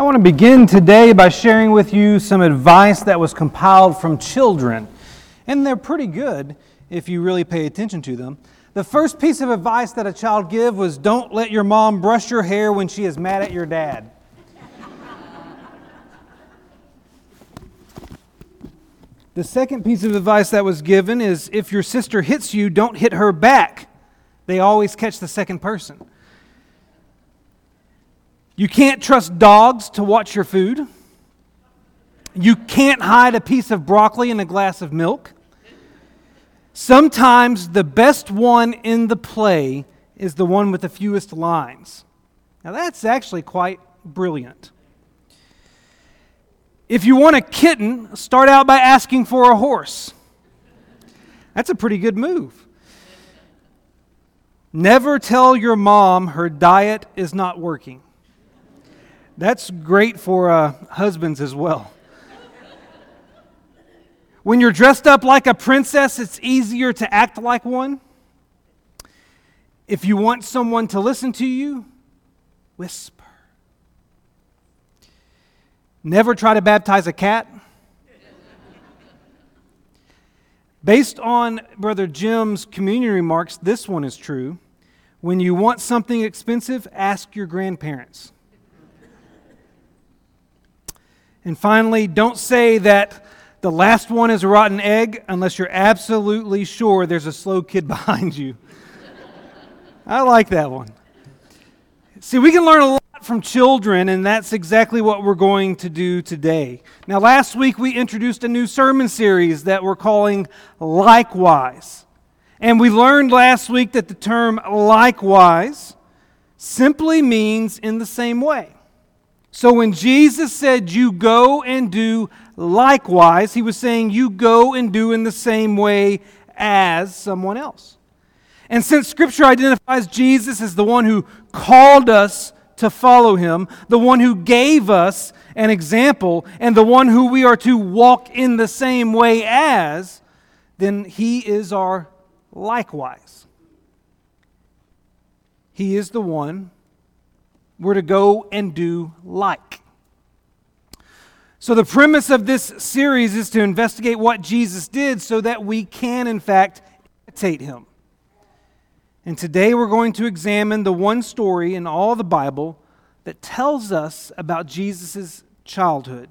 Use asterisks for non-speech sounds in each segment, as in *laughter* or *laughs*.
I want to begin today by sharing with you some advice that was compiled from children. And they're pretty good if you really pay attention to them. The first piece of advice that a child give was don't let your mom brush your hair when she is mad at your dad. the second piece of advice that was given is if your sister hits you, don't hit her back. They always catch the second person. You can't trust dogs to watch your food. You can't hide a piece of broccoli in a glass of milk. Sometimes the best one in the play is the one with the fewest lines. Now, that's actually quite brilliant. If you want a kitten, start out by asking for a horse. That's a pretty good move. Never tell your mom her diet is not working. That's great for uh, husbands as well. when you're dressed up like a princess, it's easier to act like one. If you want someone to listen to you, whisper. Never try to baptize a cat. Based on Brother Jim's communion remarks, this one is true. When you want something expensive, ask your grandparents. And finally, don't say that the last one is a rotten egg unless you're absolutely sure there's a slow kid *laughs* behind you. I like that one. See, we can learn a lot from children, and that's exactly what we're going to do today. Now, last week we introduced a new sermon series that we're calling Likewise. And we learned last week that the term likewise simply means in the same way. So when Jesus said, You go and do likewise, he was saying, You go and do in the same way as someone else. And since Scripture identifies Jesus as the one who called us to follow him, the one who gave us an example, and the one who we are to walk in the same way as, then he is our likewise. He is the one we're to go and do like. So, the premise of this series is to investigate what Jesus did so that we can, in fact, imitate him. And today we're going to examine the one story in all the Bible that tells us about Jesus' childhood.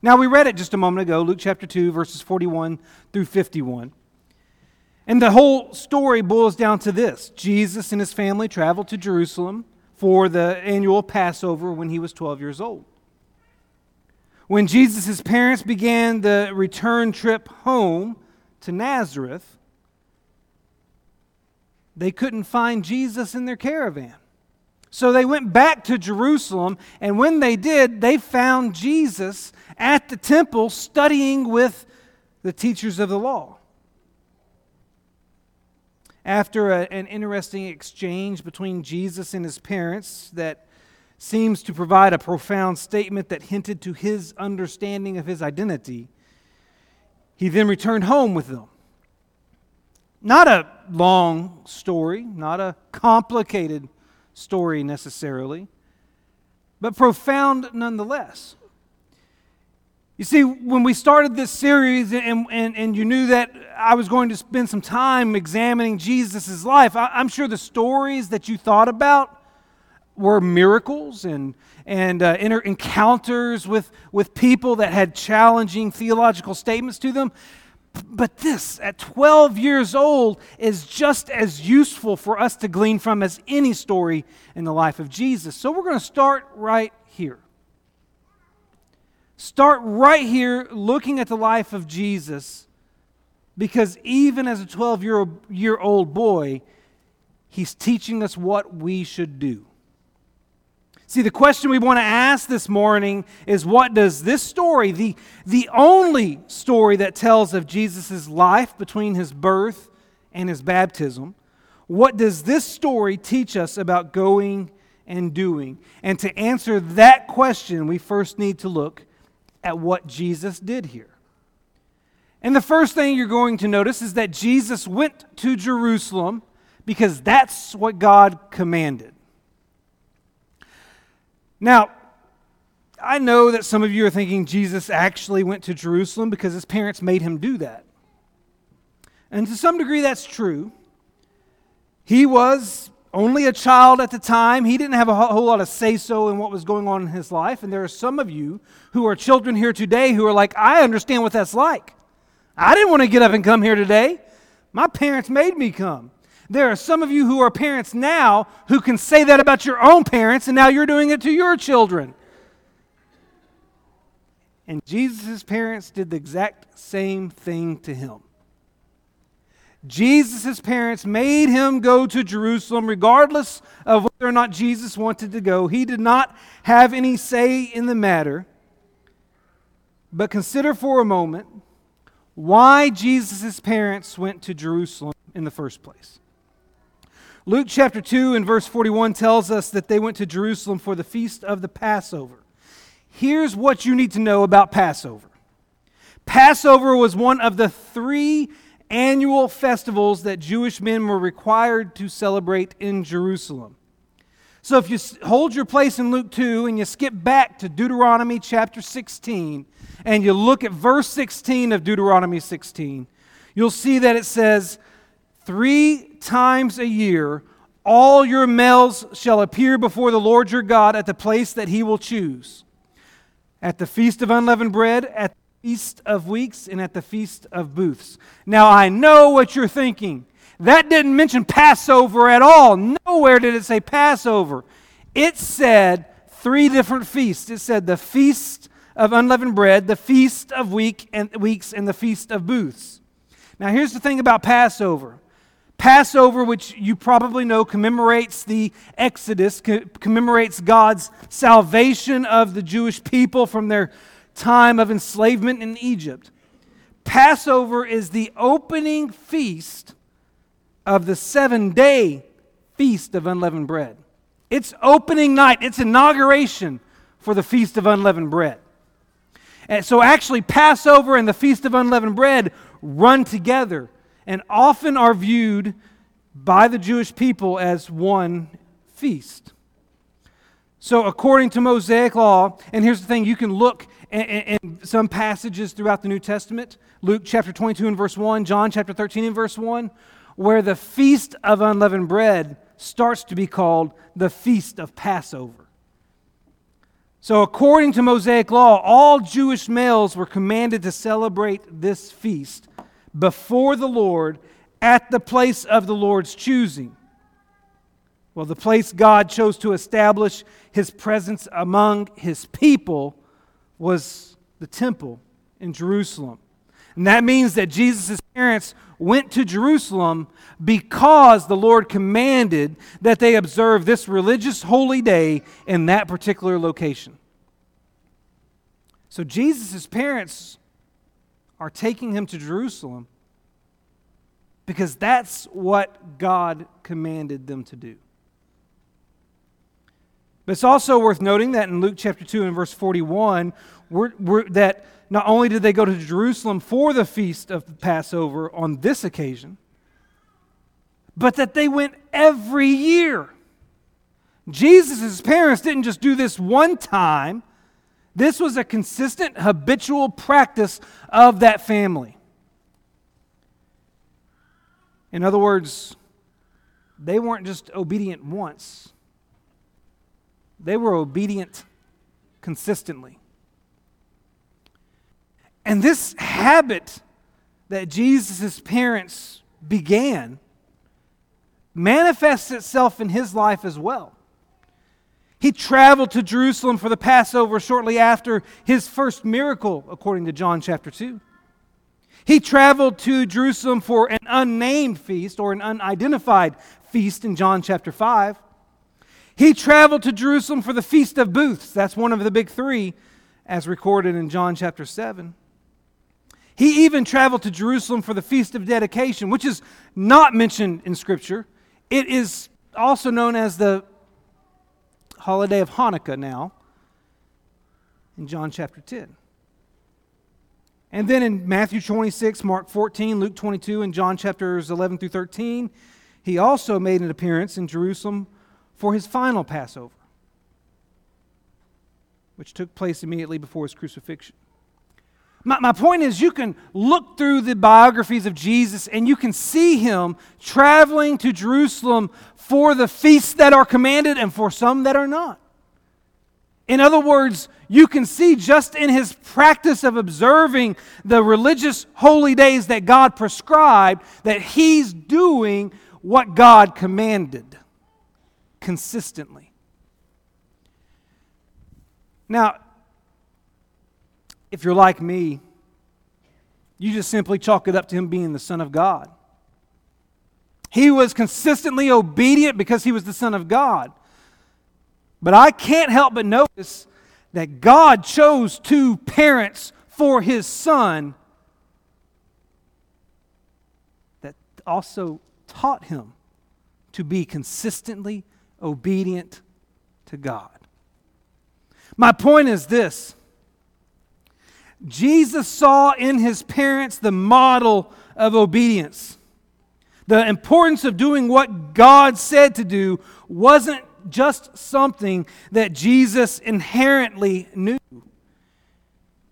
Now, we read it just a moment ago, Luke chapter 2, verses 41 through 51. And the whole story boils down to this Jesus and his family traveled to Jerusalem for the annual Passover when he was 12 years old. When Jesus' parents began the return trip home to Nazareth, they couldn't find Jesus in their caravan. So they went back to Jerusalem, and when they did, they found Jesus at the temple studying with the teachers of the law after a, an interesting exchange between Jesus and his parents that seems to provide a profound statement that hinted to his understanding of his identity, he then returned home with them. Not a long story, not a complicated story necessarily, but profound nonetheless. You see, when we started this series and, and, and you knew that I was going to spend some time examining Jesus' life, I, am sure the stories that you thought about were miracles and, and uh, encounters with, with people that had challenging theological statements to them. But this, at 12 years old, is just as useful for us to glean from as any story in the life of Jesus. So we're going to start right here. Start right here looking at the life of Jesus because even as a 12 year, old boy, he's teaching us what we should do. See, the question we want to ask this morning is what does this story, the, the only story that tells of Jesus' life between his birth and his baptism, what does this story teach us about going and doing? And to answer that question, we first need to look at what Jesus did here. And the first thing you're going to notice is that Jesus went to Jerusalem because that's what God commanded. Now, I know that some of you are thinking Jesus actually went to Jerusalem because his parents made him do that. And to some degree, that's true. He was only a child at the time. He didn't have a whole lot of say so in what was going on in his life. And there are some of you who are children here today who are like, I understand what that's like. I didn't want to get up and come here today. My parents made me come. There are some of you who are parents now who can say that about your own parents, and now you're doing it to your children. And Jesus' parents did the exact same thing to him. Jesus' parents made him go to Jerusalem regardless of whether or not Jesus wanted to go. He did not have any say in the matter. But consider for a moment why Jesus' parents went to Jerusalem in the first place. Luke chapter 2 and verse 41 tells us that they went to Jerusalem for the feast of the Passover. Here's what you need to know about Passover Passover was one of the three annual festivals that Jewish men were required to celebrate in Jerusalem. So if you hold your place in Luke 2 and you skip back to Deuteronomy chapter 16 and you look at verse 16 of Deuteronomy 16, you'll see that it says, Three times a year, all your males shall appear before the Lord your God at the place that he will choose. At the feast of unleavened bread, at Feast of Weeks and at the Feast of Booths. Now, I know what you're thinking. That didn't mention Passover at all. Nowhere did it say Passover. It said three different feasts. It said the Feast of Unleavened Bread, the Feast of week and, Weeks, and the Feast of Booths. Now, here's the thing about Passover. Passover, which you probably know, commemorates the Exodus, commemorates God's salvation of the Jewish people from their time of enslavement in Egypt. Passover is the opening feast of the seven day feast of unleavened bread. It's opening night, it's inauguration for the feast of unleavened bread. And so, actually, Passover and the feast of unleavened bread run together and often are viewed by the Jewish people as one feast. So, according to Mosaic law, and here's the thing you can look in, some passages throughout the New Testament Luke chapter 22 and verse 1, John chapter 13 and verse 1, where the feast of unleavened bread starts to be called the feast of Passover. So, according to Mosaic law, all Jewish males were commanded to celebrate this feast before the Lord at the place of the Lord's choosing. Well, the place God chose to establish his presence among his people was the temple in Jerusalem. And that means that Jesus' parents went to Jerusalem because the Lord commanded that they observe this religious holy day in that particular location. So Jesus' parents are taking him to Jerusalem because that's what God commanded them to do. But it's also worth noting that in Luke chapter 2 and verse 41, we're, we're, that not only did they go to Jerusalem for the feast of Passover on this occasion, but that they went every year. Jesus' parents didn't just do this one time, this was a consistent, habitual practice of that family. In other words, they weren't just obedient once they were obedient consistently. And this habit that Jesus' parents began manifests itself in his life as well. He traveled to Jerusalem for the Passover shortly after his first miracle, according to John chapter 2. He traveled to Jerusalem for an unnamed feast or an unidentified feast in John chapter 5. He traveled to Jerusalem for the Feast of Booths. That's one of the big three, as recorded in John chapter 7. He even traveled to Jerusalem for the Feast of Dedication, which is not mentioned in Scripture. It is also known as the holiday of Hanukkah now, in John chapter 10. And then in Matthew 26, Mark 14, Luke 22, and John chapters 11 through 13, he also made an appearance in Jerusalem for his final Passover. which took place immediately before his crucifixion. My, my point is, you can look through the biographies of Jesus and you can see him traveling to Jerusalem for the feasts that are commanded and for some that are not. In other words, you can see just in his practice of observing the religious holy days that God prescribed that he's doing what God commanded consistently. Now, if you're like me, you just simply chalk it up to him being the Son of God. He was consistently obedient because he was the Son of God. But I can't help but notice that God chose two parents for his son that also taught him to be consistently obedient to God. My point is this Jesus saw in his parents the model of obedience. The importance of doing what God said to do wasn't just something that Jesus inherently knew,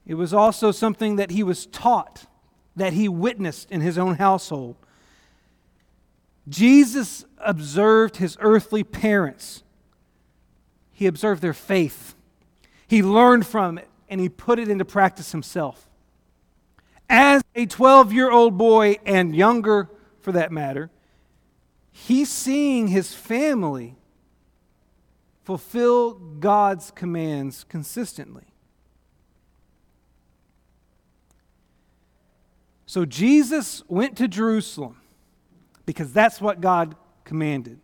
it was also something that he was taught, that he witnessed in his own household. Jesus observed his earthly parents. He observed their faith. He learned from it and he put it into practice himself. As a 12 year old boy, and younger for that matter, he's seeing his family fulfill God's commands consistently. So Jesus went to Jerusalem because that's what God commanded.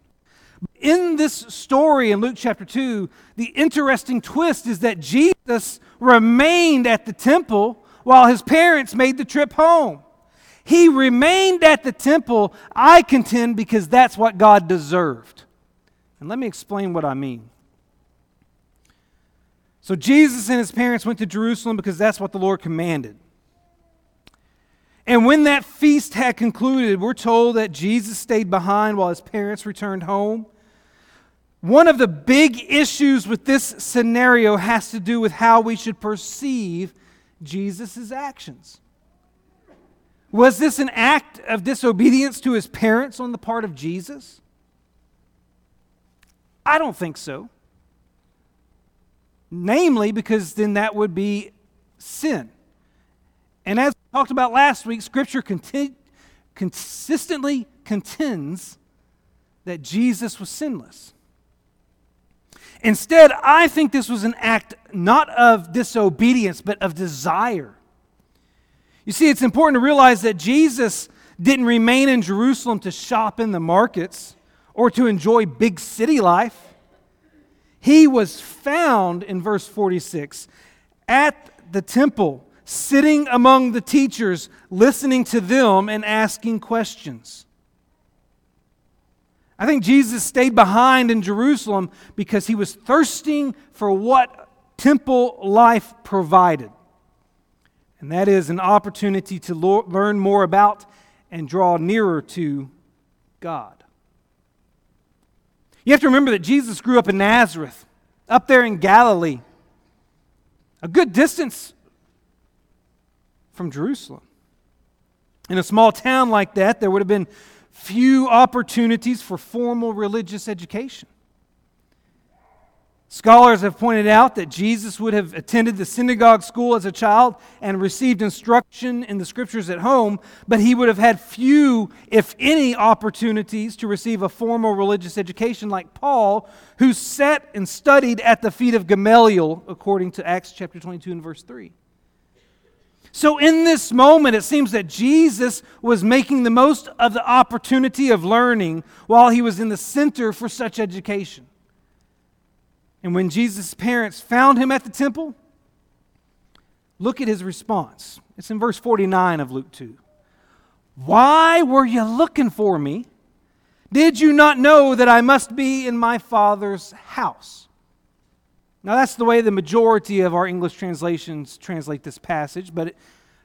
In this story in Luke chapter 2, the interesting twist is that Jesus remained at the temple while his parents made the trip home. He remained at the temple, I contend, because that's what God deserved. And let me explain what I mean. So, Jesus and his parents went to Jerusalem because that's what the Lord commanded. And when that feast had concluded, we're told that Jesus stayed behind while his parents returned home. One of the big issues with this scenario has to do with how we should perceive Jesus' actions. Was this an act of disobedience to his parents on the part of Jesus? I don't think so. Namely, because then that would be sin. And as talked about last week, Scripture consistently contends that Jesus was sinless. Instead, I think this was an act not of disobedience, but of desire. You see, it's important to realize that Jesus didn't remain in Jerusalem to shop in the markets or to enjoy big city life. He was found, in verse 46, at the temple, sitting among the teachers, listening to them and asking questions. I think Jesus stayed behind in Jerusalem because he was thirsting for what temple life provided. And that is an opportunity to learn more about and draw nearer to God. You have to remember that Jesus grew up in Nazareth, up there in Galilee, a good distance from Jerusalem. In a small town like that, there would have been few opportunities for formal religious education. Scholars have pointed out that Jesus would have attended the synagogue school as a child and received instruction in the scriptures at home, but he would have had few, if any, opportunities to receive a formal religious education like Paul, who sat and studied at the feet of Gamaliel, according to Acts chapter 22 and verse 3. So, in this moment, it seems that Jesus was making the most of the opportunity of learning while he was in the center for such education. And when Jesus' parents found him at the temple, look at his response. It's in verse 49 of Luke 2. Why were you looking for me? Did you not know that I must be in my Father's house? Now, that's the way the majority of our English translations translate this passage, but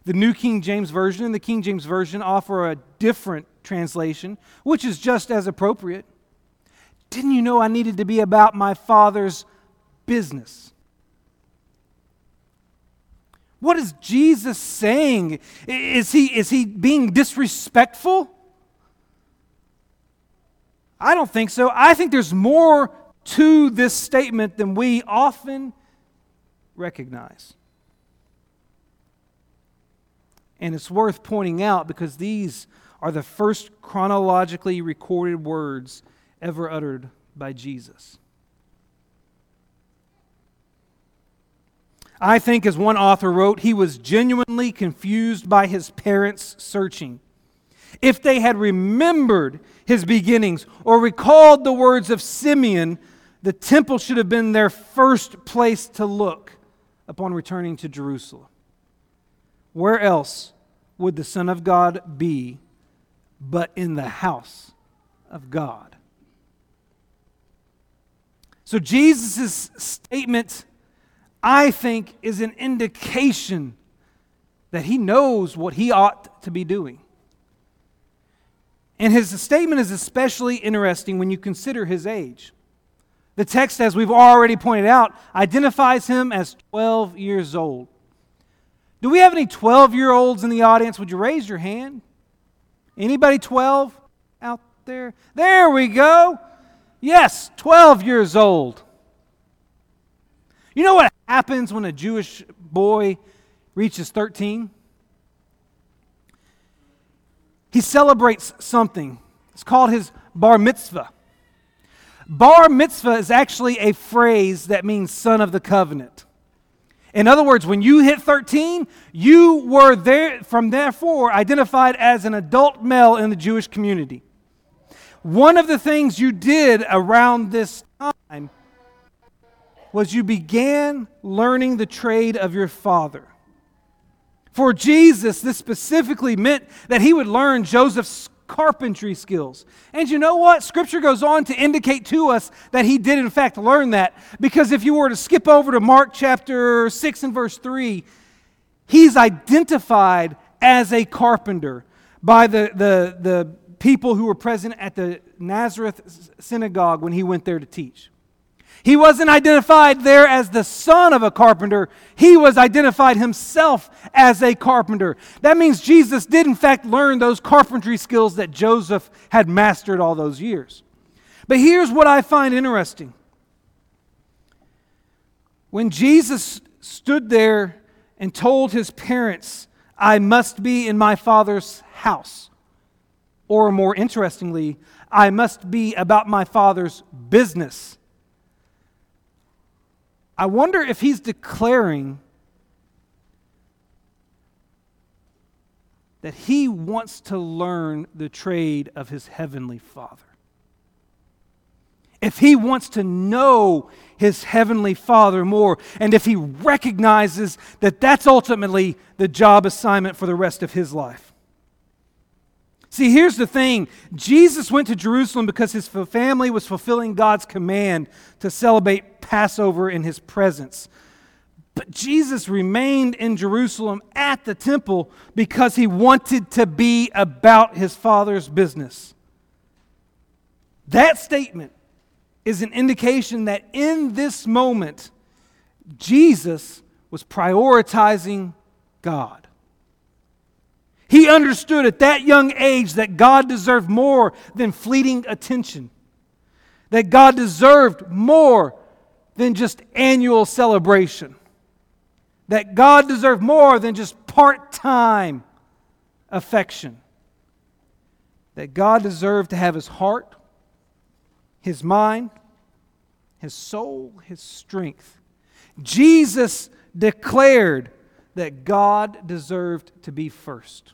the New King James Version and the King James Version offer a different translation, which is just as appropriate. Didn't you know I needed to be about my father's business? What is Jesus saying? Is he, is he being disrespectful? I don't think so. I think there's more to this statement than we often recognize. And it's worth pointing out because these are the first chronologically recorded words ever uttered by Jesus. I think, as one author wrote, he was genuinely confused by his parents' searching. If they had remembered his beginnings or recalled the words of Simeon, the temple should have been their first place to look upon returning to Jerusalem. Where else would the Son of God be but in the house of God? So, Jesus' statement, I think, is an indication that he knows what he ought to be doing. And his statement is especially interesting when you consider his age. The text, as we've already pointed out, identifies him as 12 years old. Do we have any 12 year olds in the audience? Would you raise your hand? Anybody 12 out there? There we go. Yes, 12 years old. You know what happens when a Jewish boy reaches 13? He celebrates something. It's called his bar mitzvah. Bar mitzvah is actually a phrase that means son of the covenant. In other words, when you hit 13, you were there from therefore identified as an adult male in the Jewish community. One of the things you did around this time was you began learning the trade of your father. For Jesus, this specifically meant that he would learn Joseph's carpentry skills. And you know what? Scripture goes on to indicate to us that he did, in fact, learn that. Because if you were to skip over to Mark chapter 6 and verse 3, he's identified as a carpenter by the, the, the people who were present at the Nazareth synagogue when he went there to teach. He wasn't identified there as the son of a carpenter. He was identified himself as a carpenter. That means Jesus did, in fact, learn those carpentry skills that Joseph had mastered all those years. But here's what I find interesting. When Jesus stood there and told his parents, I must be in my father's house, or more interestingly, I must be about my father's business I wonder if he's declaring that he wants to learn the trade of his heavenly Father. If he wants to know his heavenly Father more, and if he recognizes that that's ultimately the job assignment for the rest of his life. See, here's the thing Jesus went to Jerusalem because his family was fulfilling God's command to celebrate Passover in his presence. But Jesus remained in Jerusalem at the temple because he wanted to be about his Father's business. That statement is an indication that in this moment, Jesus was prioritizing God. He understood at that young age that God deserved more than fleeting attention, that God deserved more than just annual celebration, that God deserved more than just part time affection, that God deserved to have his heart, his mind, his soul, his strength. Jesus declared that God deserved to be first.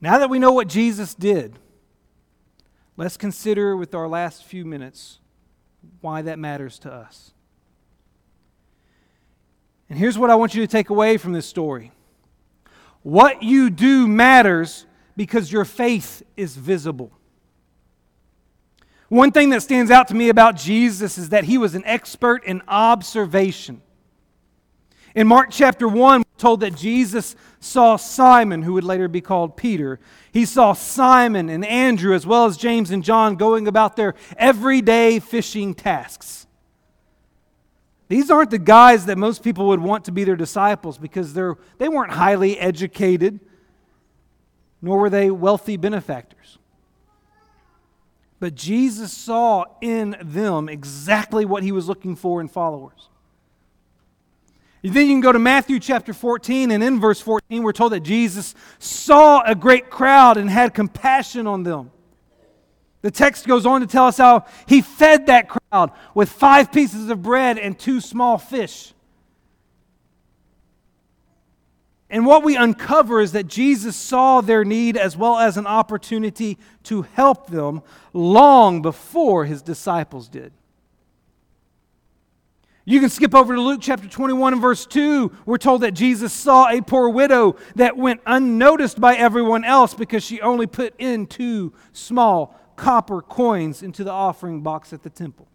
Now that we know what Jesus did, let's consider with our last few minutes why that matters to us. And here's what I want you to take away from this story what you do matters because your faith is visible. One thing that stands out to me about Jesus is that he was an expert in observation. In Mark chapter 1, we're told that Jesus saw Simon, who would later be called Peter. He saw Simon and Andrew, as well as James and John, going about their everyday fishing tasks. These aren't the guys that most people would want to be their disciples because they're, they weren't highly educated, nor were they wealthy benefactors. But Jesus saw in them exactly what he was looking for in followers. Then you can go to Matthew chapter 14, and in verse 14, we're told that Jesus saw a great crowd and had compassion on them. The text goes on to tell us how he fed that crowd with five pieces of bread and two small fish. And what we uncover is that Jesus saw their need as well as an opportunity to help them long before his disciples did. You can skip over to Luke chapter 21 and verse 2. We're told that Jesus saw a poor widow that went unnoticed by everyone else because she only put in two small copper coins into the offering box at the temple.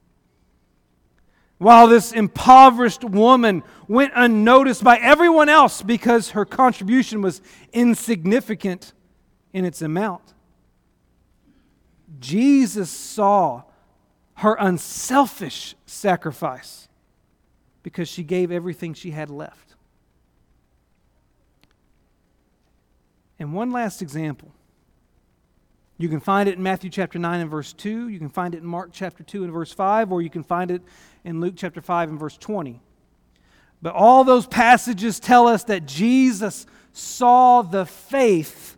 While this impoverished woman went unnoticed by everyone else because her contribution was insignificant in its amount, Jesus saw her unselfish sacrifice because she gave everything she had left. And one last example. You can find it in Matthew chapter 9 and verse 2. You can find it in Mark chapter 2 and verse 5, or you can find it in Luke chapter 5 and verse 20. But all those passages tell us that Jesus saw the faith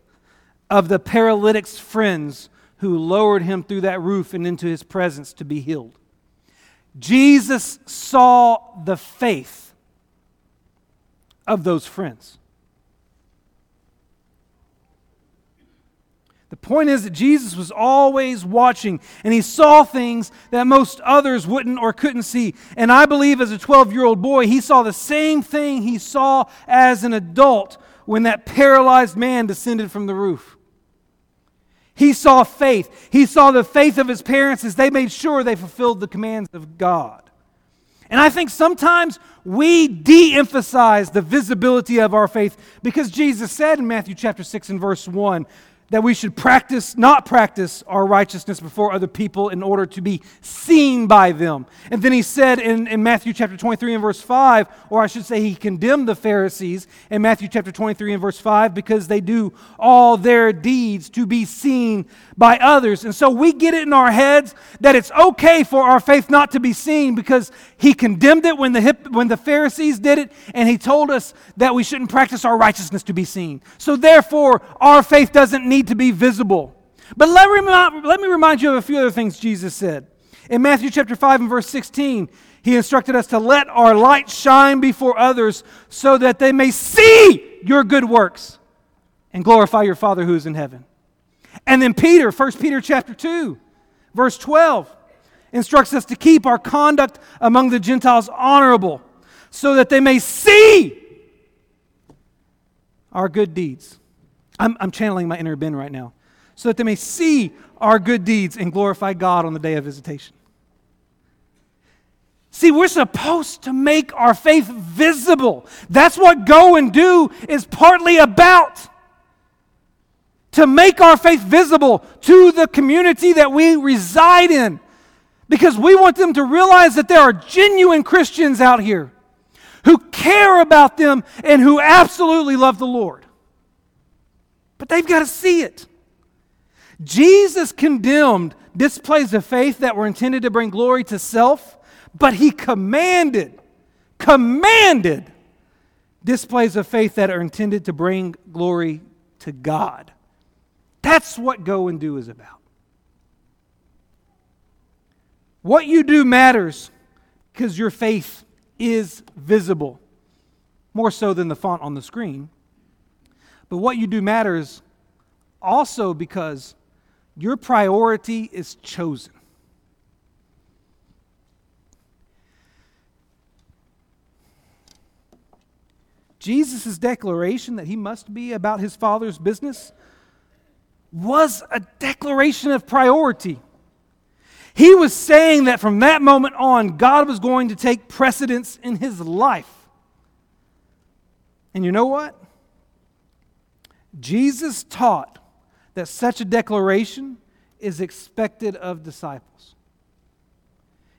of the paralytic's friends who lowered him through that roof and into his presence to be healed. Jesus saw the faith of those friends. The point is that Jesus was always watching and he saw things that most others wouldn't or couldn't see. And I believe as a 12 year old boy, he saw the same thing he saw as an adult when that paralyzed man descended from the roof. He saw faith. He saw the faith of his parents as they made sure they fulfilled the commands of God. And I think sometimes we de emphasize the visibility of our faith because Jesus said in Matthew chapter 6 and verse 1 that we should practice, not practice our righteousness before other people in order to be seen by them. And then he said in, in Matthew chapter 23 and verse 5, or I should say, he condemned the Pharisees in Matthew chapter 23 and verse 5 because they do all their deeds to be seen by others. And so we get it in our heads that it's okay for our faith not to be seen because he condemned it when the, hip, when the Pharisees did it, and he told us that we shouldn't practice our righteousness to be seen. So therefore, our faith doesn't need need to be visible. But let, let me remind you of a few other things Jesus said. In Matthew chapter 5 and verse 16, he instructed us to let our light shine before others so that they may see your good works and glorify your Father who is in heaven. And then Peter, 1 Peter chapter 2, verse 12, instructs us to keep our conduct among the Gentiles honorable so that they may see our good deeds I'm, I'm channeling my inner Ben right now. So that they may see our good deeds and glorify God on the day of visitation. See, we're supposed to make our faith visible. That's what go and do is partly about. To make our faith visible to the community that we reside in. Because we want them to realize that there are genuine Christians out here who care about them and who absolutely love the Lord but they've got to see it. Jesus condemned displays of faith that were intended to bring glory to self, but he commanded, commanded displays of faith that are intended to bring glory to God. That's what go and do is about. What you do matters because your faith is visible, more so than the font on the screen. But what you do matters also because your priority is chosen. Jesus' declaration that he must be about his father's business was a declaration of priority. He was saying that from that moment on, God was going to take precedence in his life. And you know what? Jesus taught that such a declaration is expected of disciples.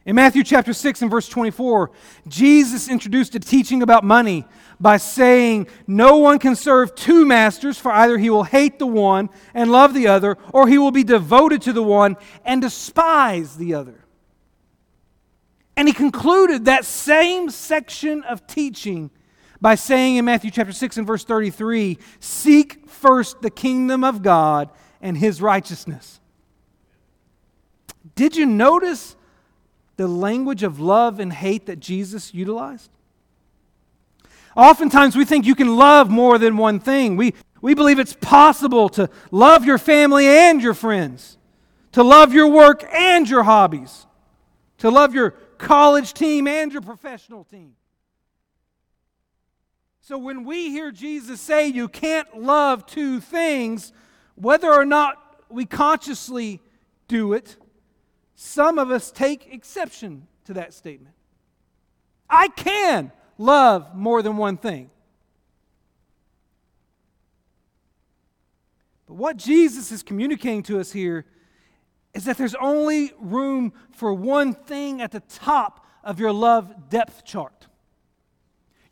In Matthew chapter 6 and verse 24, Jesus introduced a teaching about money by saying, No one can serve two masters, for either he will hate the one and love the other, or he will be devoted to the one and despise the other. And he concluded that same section of teaching by saying in Matthew chapter 6 and verse 33 Seek first the kingdom of God and his righteousness. Did you notice the language of love and hate that Jesus utilized? Oftentimes we think you can love more than one thing. We, we believe it's possible to love your family and your friends, to love your work and your hobbies, to love your college team and your professional team. So when we hear Jesus say you can't love two things, whether or not we consciously do it, some of us take exception to that statement. I can love more than one thing. But what Jesus is communicating to us here is that there's only room for one thing at the top of your love depth chart.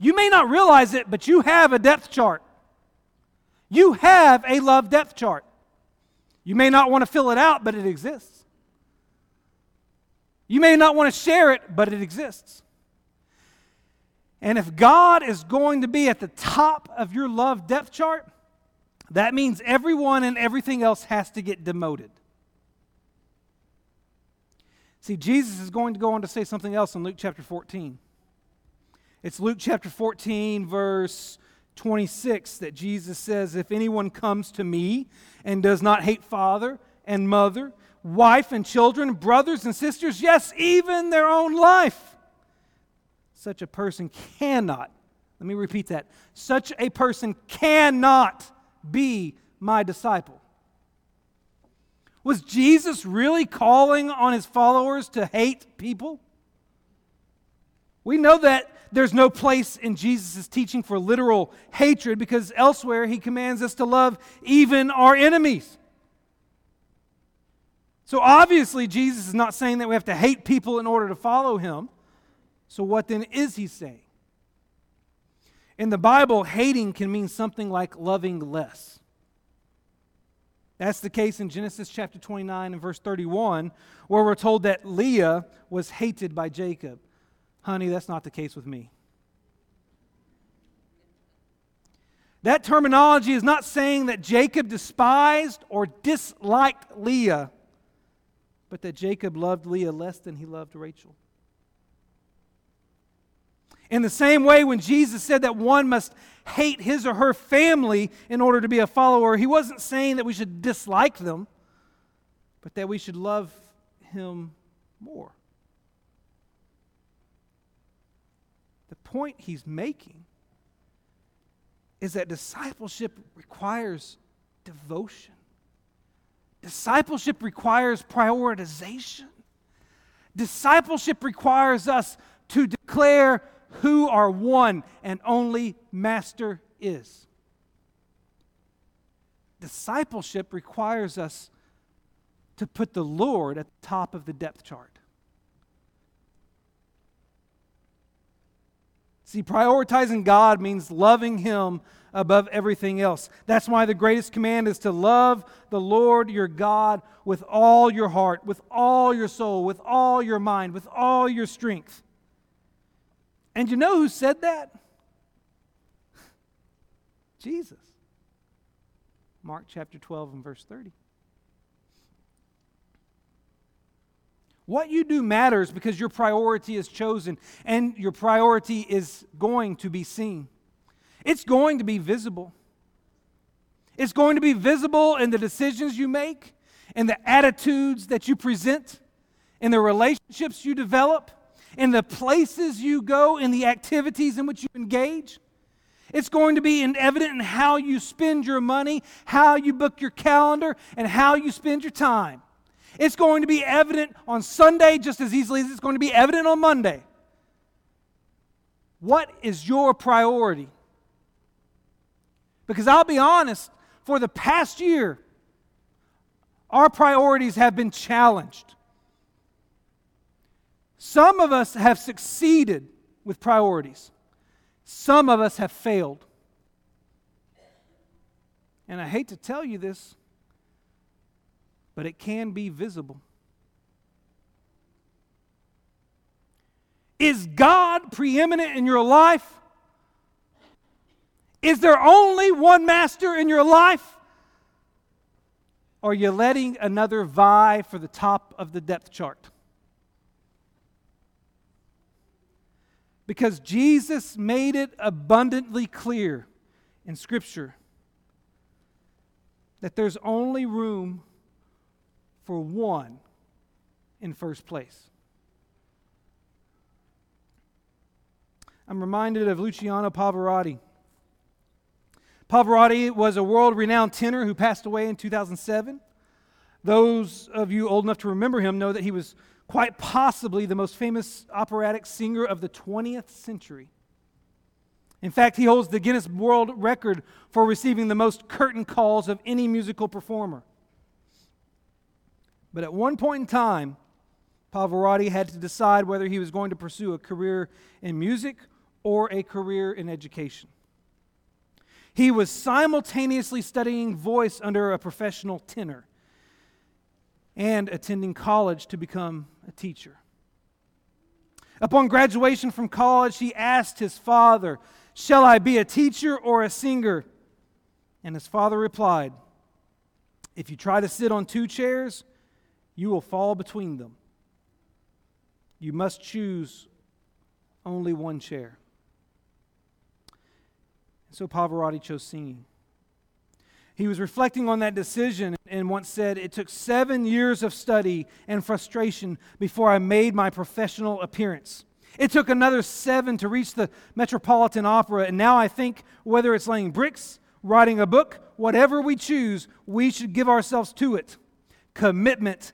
You may not realize it, but you have a depth chart. You have a love depth chart. You may not want to fill it out, but it exists. You may not want to share it, but it exists. And if God is going to be at the top of your love depth chart, that means everyone and everything else has to get demoted. See, Jesus is going to go on to say something else in Luke chapter 14. It's Luke chapter 14, verse 26, that Jesus says, If anyone comes to me and does not hate father and mother, wife and children, brothers and sisters, yes, even their own life, such a person cannot, let me repeat that, such a person cannot be my disciple. Was Jesus really calling on his followers to hate people? We know that there's no place in Jesus' teaching for literal hatred because elsewhere he commands us to love even our enemies. So obviously, Jesus is not saying that we have to hate people in order to follow him. So, what then is he saying? In the Bible, hating can mean something like loving less. That's the case in Genesis chapter 29 and verse 31, where we're told that Leah was hated by Jacob. Honey, that's not the case with me. That terminology is not saying that Jacob despised or disliked Leah, but that Jacob loved Leah less than he loved Rachel. In the same way, when Jesus said that one must hate his or her family in order to be a follower, he wasn't saying that we should dislike them, but that we should love him more. The point he's making is that discipleship requires devotion. Discipleship requires prioritization. Discipleship requires us to declare who our one and only master is. Discipleship requires us to put the Lord at the top of the depth chart. See, prioritizing God means loving Him above everything else. That's why the greatest command is to love the Lord your God with all your heart, with all your soul, with all your mind, with all your strength. And you know who said that? *laughs* Jesus. Mark chapter 12 and verse 30. What you do matters because your priority is chosen and your priority is going to be seen. It's going to be visible. It's going to be visible in the decisions you make, in the attitudes that you present, in the relationships you develop in the places you go, in the activities in which you engage. It's going to be evident in how you spend your money, how you book your calendar, and how you spend your time. It's going to be evident on Sunday just as easily as it's going to be evident on Monday. What is your priority? Because I'll be honest, for the past year, our priorities have been challenged Some of us have succeeded with priorities, some of us have failed. And I hate to tell you this, but it can be visible. Is God preeminent in your life? Is there only one master in your life? Or are you letting another vie for the top of the depth chart? Because Jesus made it abundantly clear in Scripture that there's only room for one in first place. I'm reminded of Luciano Pavarotti. Pavarotti was a world renowned tenor who passed away in 2007. Those of you old enough to remember him know that he was quite possibly the most famous operatic singer of the 20th century. In fact, he holds the Guinness World Record for receiving the most curtain calls of any musical performer. But at one point in time, Pavarotti had to decide whether he was going to pursue a career in music or a career in education. He was simultaneously studying voice under a professional tenor and attending college to become a teacher. Upon graduation from college, he asked his father, Shall I be a teacher or a singer? And his father replied, If you try to sit on two chairs, you will fall between them. You must choose only one chair. So Pavarotti chose singing. He was reflecting on that decision and once said, It took seven years of study and frustration before I made my professional appearance. It took another seven to reach the Metropolitan Opera, and now I think whether it's laying bricks, writing a book, whatever we choose, we should give ourselves to it. Commitment,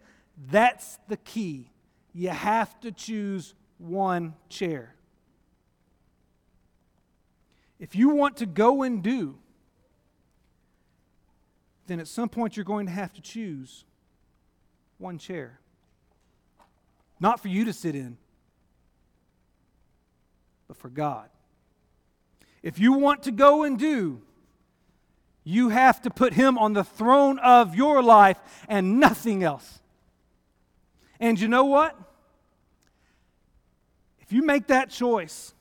that's the key. You have to choose one chair. If you want to go and do, then at some point you're going to have to choose one chair. Not for you to sit in, but for God. If you want to go and do, you have to put Him on the throne of your life and nothing else. And you know what? If you make that choice,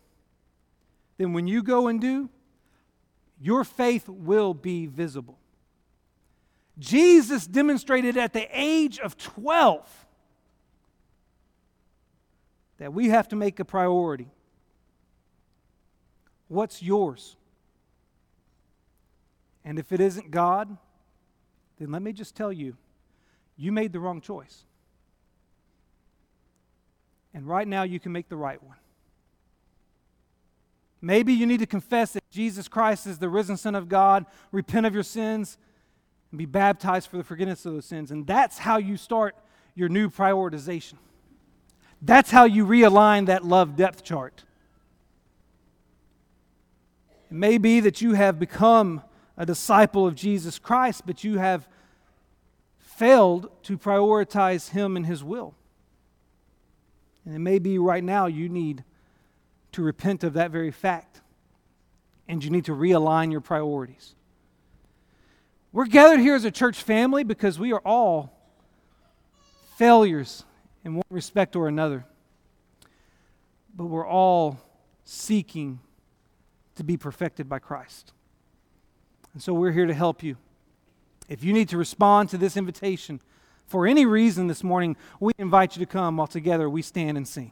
then when you go and do, your faith will be visible. Jesus demonstrated at the age of 12 that we have to make a priority. What's yours? And if it isn't God, then let me just tell you, you made the wrong choice. And right now, you can make the right one. Maybe you need to confess that Jesus Christ is the risen Son of God, repent of your sins, and be baptized for the forgiveness of those sins. And that's how you start your new prioritization. That's how you realign that love depth chart. It may be that you have become a disciple of Jesus Christ, but you have failed to prioritize Him and His will. And it may be right now you need to repent of that very fact. And you need to realign your priorities. We're gathered here as a church family because we are all failures in one respect or another. But we're all seeking to be perfected by Christ. And so we're here to help you. If you need to respond to this invitation for any reason this morning, we invite you to come while together we stand and sing.